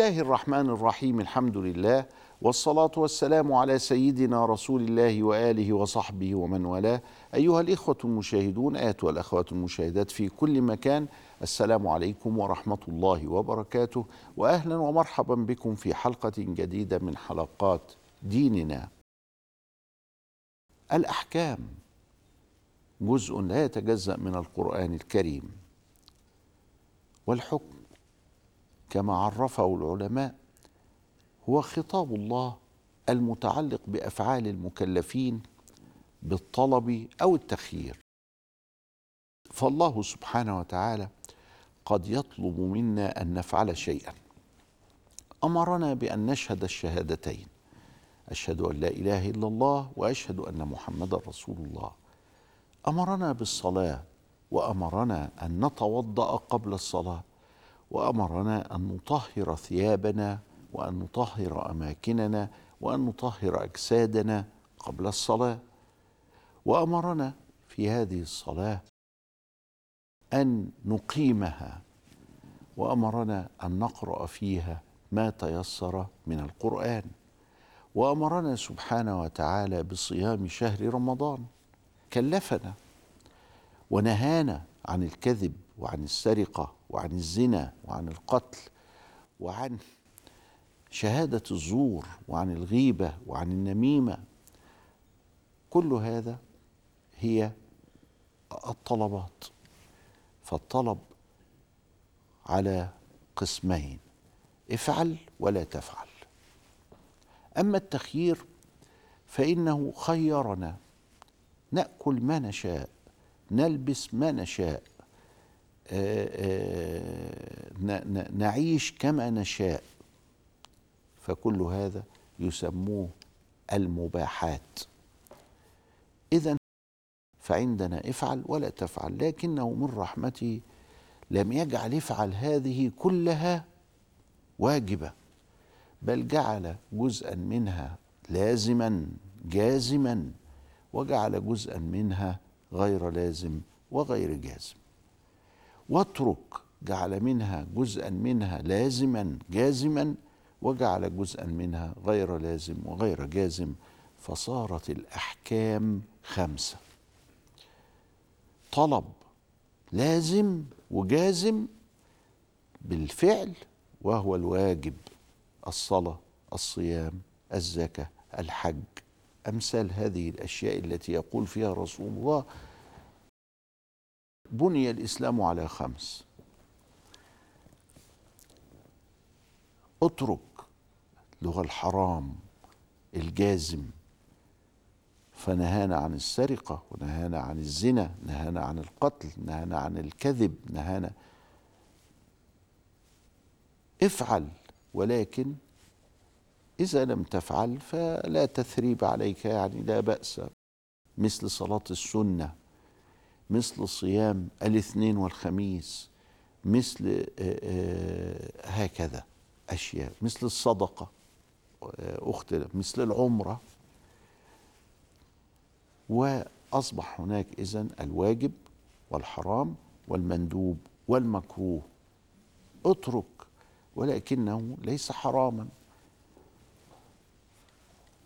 الله الرحمن الرحيم الحمد لله والصلاة والسلام على سيدنا رسول الله وآله وصحبه ومن والاه أيها الإخوة المشاهدون آت والأخوات المشاهدات في كل مكان السلام عليكم ورحمة الله وبركاته وأهلا ومرحبا بكم في حلقة جديدة من حلقات ديننا الأحكام جزء لا يتجزأ من القرآن الكريم والحكم كما عرفه العلماء هو خطاب الله المتعلق بأفعال المكلفين بالطلب أو التخيير. فالله سبحانه وتعالى قد يطلب منا أن نفعل شيئا. أمرنا بأن نشهد الشهادتين أشهد أن لا إله إلا الله وأشهد أن محمدا رسول الله. أمرنا بالصلاة وأمرنا أن نتوضأ قبل الصلاة. وأمرنا أن نطهر ثيابنا وأن نطهر أماكننا وأن نطهر أجسادنا قبل الصلاة. وأمرنا في هذه الصلاة أن نقيمها. وأمرنا أن نقرأ فيها ما تيسر من القرآن. وأمرنا سبحانه وتعالى بصيام شهر رمضان. كلفنا ونهانا عن الكذب وعن السرقة وعن الزنا وعن القتل وعن شهادة الزور وعن الغيبة وعن النميمة. كل هذا هي الطلبات. فالطلب على قسمين افعل ولا تفعل. أما التخيير فإنه خيرنا نأكل ما نشاء نلبس ما نشاء نعيش كما نشاء. فكل هذا يسموه المباحات. اذا فعندنا افعل ولا تفعل لكنه من رحمته لم يجعل افعل هذه كلها واجبة بل جعل جزءا منها لازما جازما وجعل جزءا منها غير لازم وغير جازم. واترك جعل منها جزءا منها لازما جازما وجعل جزءا منها غير لازم وغير جازم. فصارت الأحكام خمسة. طلب لازم وجازم بالفعل وهو الواجب الصلاة الصيام الزكاة الحج. أمثال هذه الأشياء التي يقول فيها رسول الله بني الإسلام على خمس. اترك لغة الحرام الجازم. فنهانا عن السرقة ونهانا عن الزنا نهانا عن القتل نهانا عن الكذب نهانا افعل ولكن إذا لم تفعل فلا تثريب عليك يعني لا بأس. مثل صلاة السنة. مثل صيام الاثنين والخميس مثل هكذا أشياء مثل الصدقة أخت مثل العمرة. وأصبح هناك إذن الواجب والحرام والمندوب والمكروه. اترك ولكنه ليس حراما.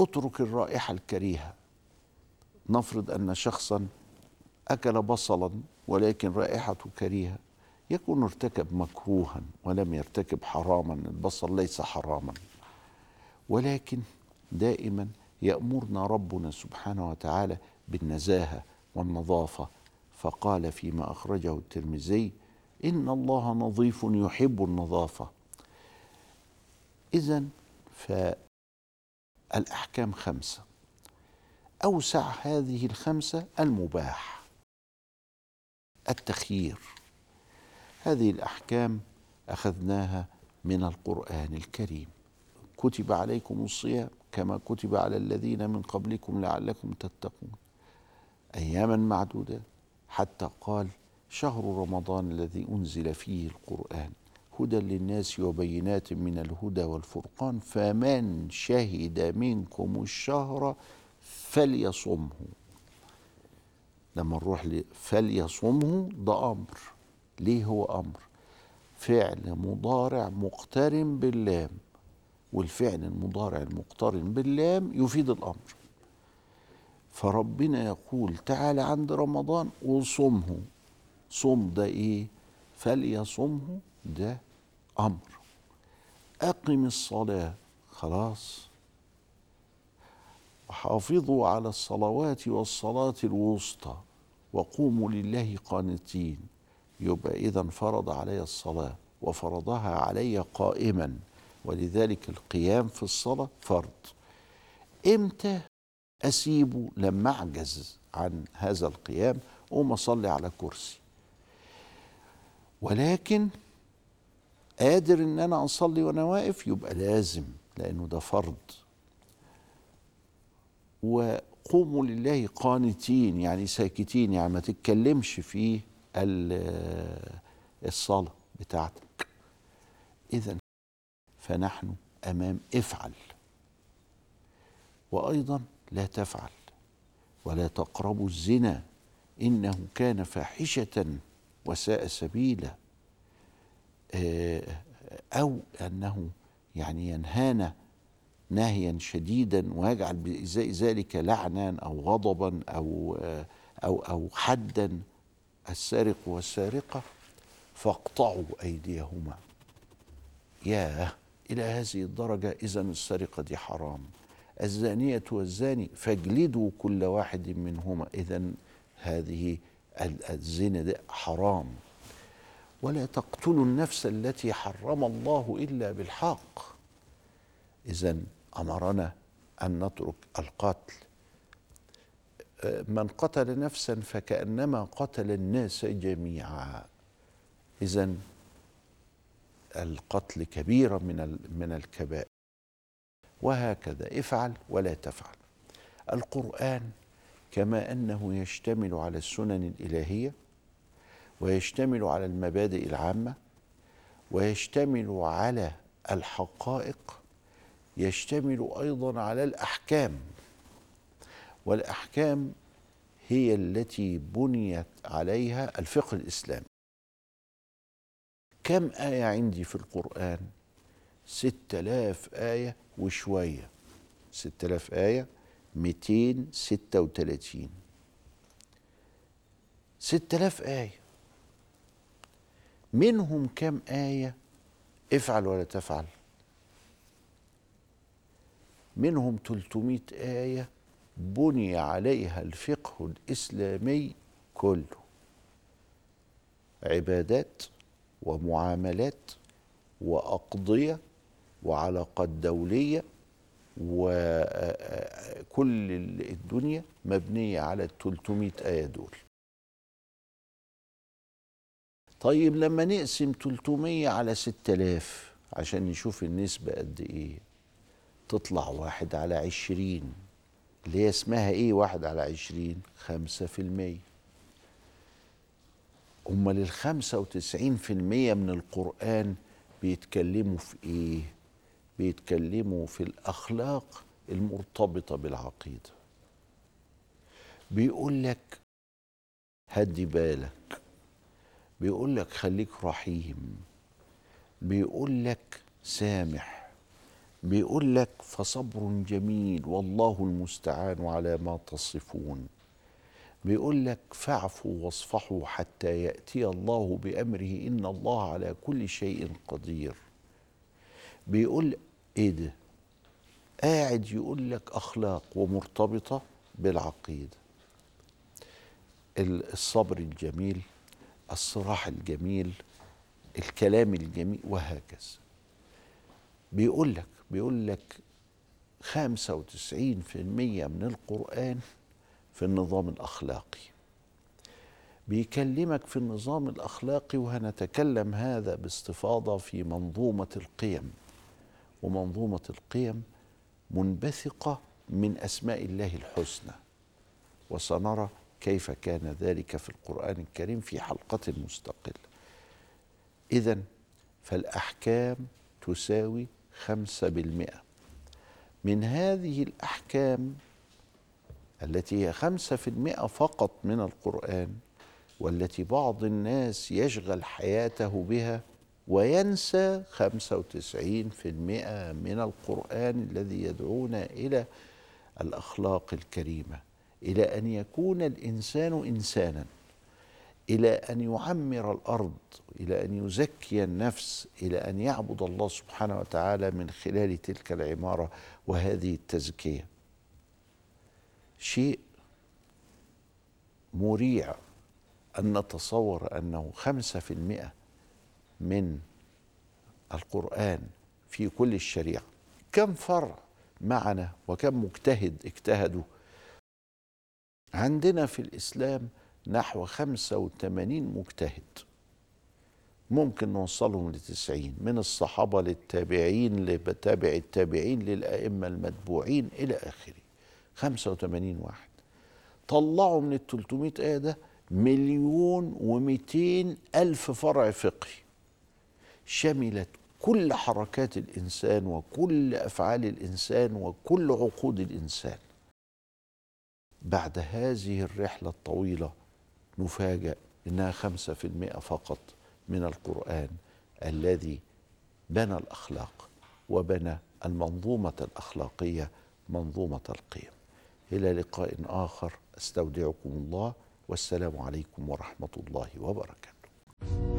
اترك الرائحة الكريهة. نفرض أن شخصا أكل بصلا ولكن رائحته كريهة. يكون ارتكب مكروها ولم يرتكب حراما. البصل ليس حراما. ولكن دائما يأمرنا ربنا سبحانه وتعالى بالنزاهة والنظافة. فقال فيما أخرجه الترمذي إن الله نظيف يحب النظافة. اذا فالأحكام خمسة. أوسع هذه الخمسة المباح. التخيير. هذه الأحكام أخذناها من القرآن الكريم. كتب عليكم الصيام كما كتب على الذين من قبلكم لعلكم تتقون. اياما معدودات حتى قال شهر رمضان الذي أنزل فيه القرآن هدى للناس وبينات من الهدى والفرقان فمن شهد منكم الشهر فليصمه. لما نروح فليصمه ده أمر. ليه هو أمر؟ فعل مضارع مقترن باللام. والفعل المضارع المقترن باللام يفيد الأمر. فربنا يقول تعالى عند رمضان وصمه. صم ده إيه؟ فليصمه ده أمر. أقم الصلاة. خلاص. وحافظوا على الصلوات والصلاة الوسطى وقوموا لله قانتين. يبقى اذا فرض علي الصلاة وفرضها علي قائما. ولذلك القيام في الصلاة فرض. إمتى اسيبه لما أعجز عن هذا القيام؟ اقوم أصلي على كرسي. ولكن قادر إن أنا أصلي وأنا واقف؟ يبقى لازم لأنه ده فرض. وقوموا لله قانتين يعني ساكتين يعني ما تتكلمش في الصلاة بتاعتك. اذا فنحن أمام افعل. وأيضا لا تفعل ولا تقربوا الزنا. إنه كان فاحشة وساء سبيلا. أو أنه يعني ينهانا نهيا شديدا ويجعل ذلك لعنا أو غضبا أو أو أو حدا السارق والسارقة فاقطعوا أيديهما. ياه إلى هذه الدرجة اذا السرقة دي حرام. الزانية والزاني فاجلدوا كل واحد منهما. إذا هذه الزنا ده حرام. ولا تقتلوا النفس التي حرم الله إلا بالحق. إذا أمرنا أن نترك القتل. من قتل نفسا فكأنما قتل الناس جميعا. إذا القتل كبيرة من من الكبائر. وهكذا افعل ولا تفعل. القرآن كما أنه يشتمل على السنن الإلهية ويشتمل على المبادئ العامة ويشتمل على الحقائق يشتمل أيضا على الأحكام والأحكام هي التي بنيت عليها الفقه الإسلامي. كم آية عندي في القرآن؟ ستة آلاف آية وشوية. ستة آلاف آية ميتين ستة وتلاتين. ستة آلاف آية. منهم كم آية؟ افعل ولا تفعل. منهم 300 آية بني عليها الفقه الإسلامي كله. عبادات ومعاملات وأقضية وعلاقات دولية وكل الدنيا مبنية على ال 300 آية دول. طيب لما نقسم 300 على 6000 عشان نشوف النسبة قد إيه؟ تطلع واحد على عشرين. اللي هي اسمها إيه واحد على عشرين؟ خمسة في المية. أمال الخمسة وتسعين في المية من القرآن بيتكلموا في إيه؟ بيتكلموا في الأخلاق المرتبطة بالعقيدة. بيقول لك هدي بالك. بيقول لك خليك رحيم. بيقول لك سامح. بيقول لك فصبر جميل والله المستعان على ما تصفون. بيقول لك فاعفوا واصفحوا حتى يأتي الله بأمره إن الله على كل شيء قدير. بيقول إيه ده؟ قاعد يقول لك أخلاق ومرتبطة بالعقيدة. الصبر الجميل الصراح الجميل الكلام الجميل وهكذا. بيقول لك بيقول لك 95% من القرآن في النظام الأخلاقي. بيكلمك في النظام الأخلاقي وهنتكلم هذا باستفاضة في منظومة القيم ومنظومة القيم منبثقة من أسماء الله الحسنى. وسنرى كيف كان ذلك في القرآن الكريم في حلقة مستقلة. اذا فالأحكام تساوي خمسة بالمئة. من هذه الأحكام التي هي خمسة في المئة فقط من القرآن والتي بعض الناس يشغل حياته بها وينسى 95% من القرآن الذي يدعونا إلى الأخلاق الكريمة إلى أن يكون الإنسان إنسانا. إلى أن يعمر الأرض إلى أن يزكي النفس إلى أن يعبد الله سبحانه وتعالى من خلال تلك العمارة وهذه التزكية. شيء مريع أن نتصور أنه خمسة في المئة من القرآن في كل الشريعة. كم فرع معنا وكم مجتهد اجتهدوا؟ عندنا في الإسلام نحو خمسة وثمانين مجتهد. ممكن نوصلهم لتسعين من الصحابة للتابعين لتابع التابعين للأئمة المتبوعين إلى آخره. خمسة وثمانين واحد. طلعوا من التلتمائة آية ده مليون ومئتين ألف فرع فقهي. شملت كل حركات الإنسان وكل أفعال الإنسان وكل عقود الإنسان. بعد هذه الرحلة الطويلة نفاجأ إنها خمسة في المئة فقط من القرآن الذي بنى الأخلاق وبنى المنظومة الأخلاقية منظومة القيم. إلى لقاء آخر أستودعكم الله والسلام عليكم ورحمة الله وبركاته.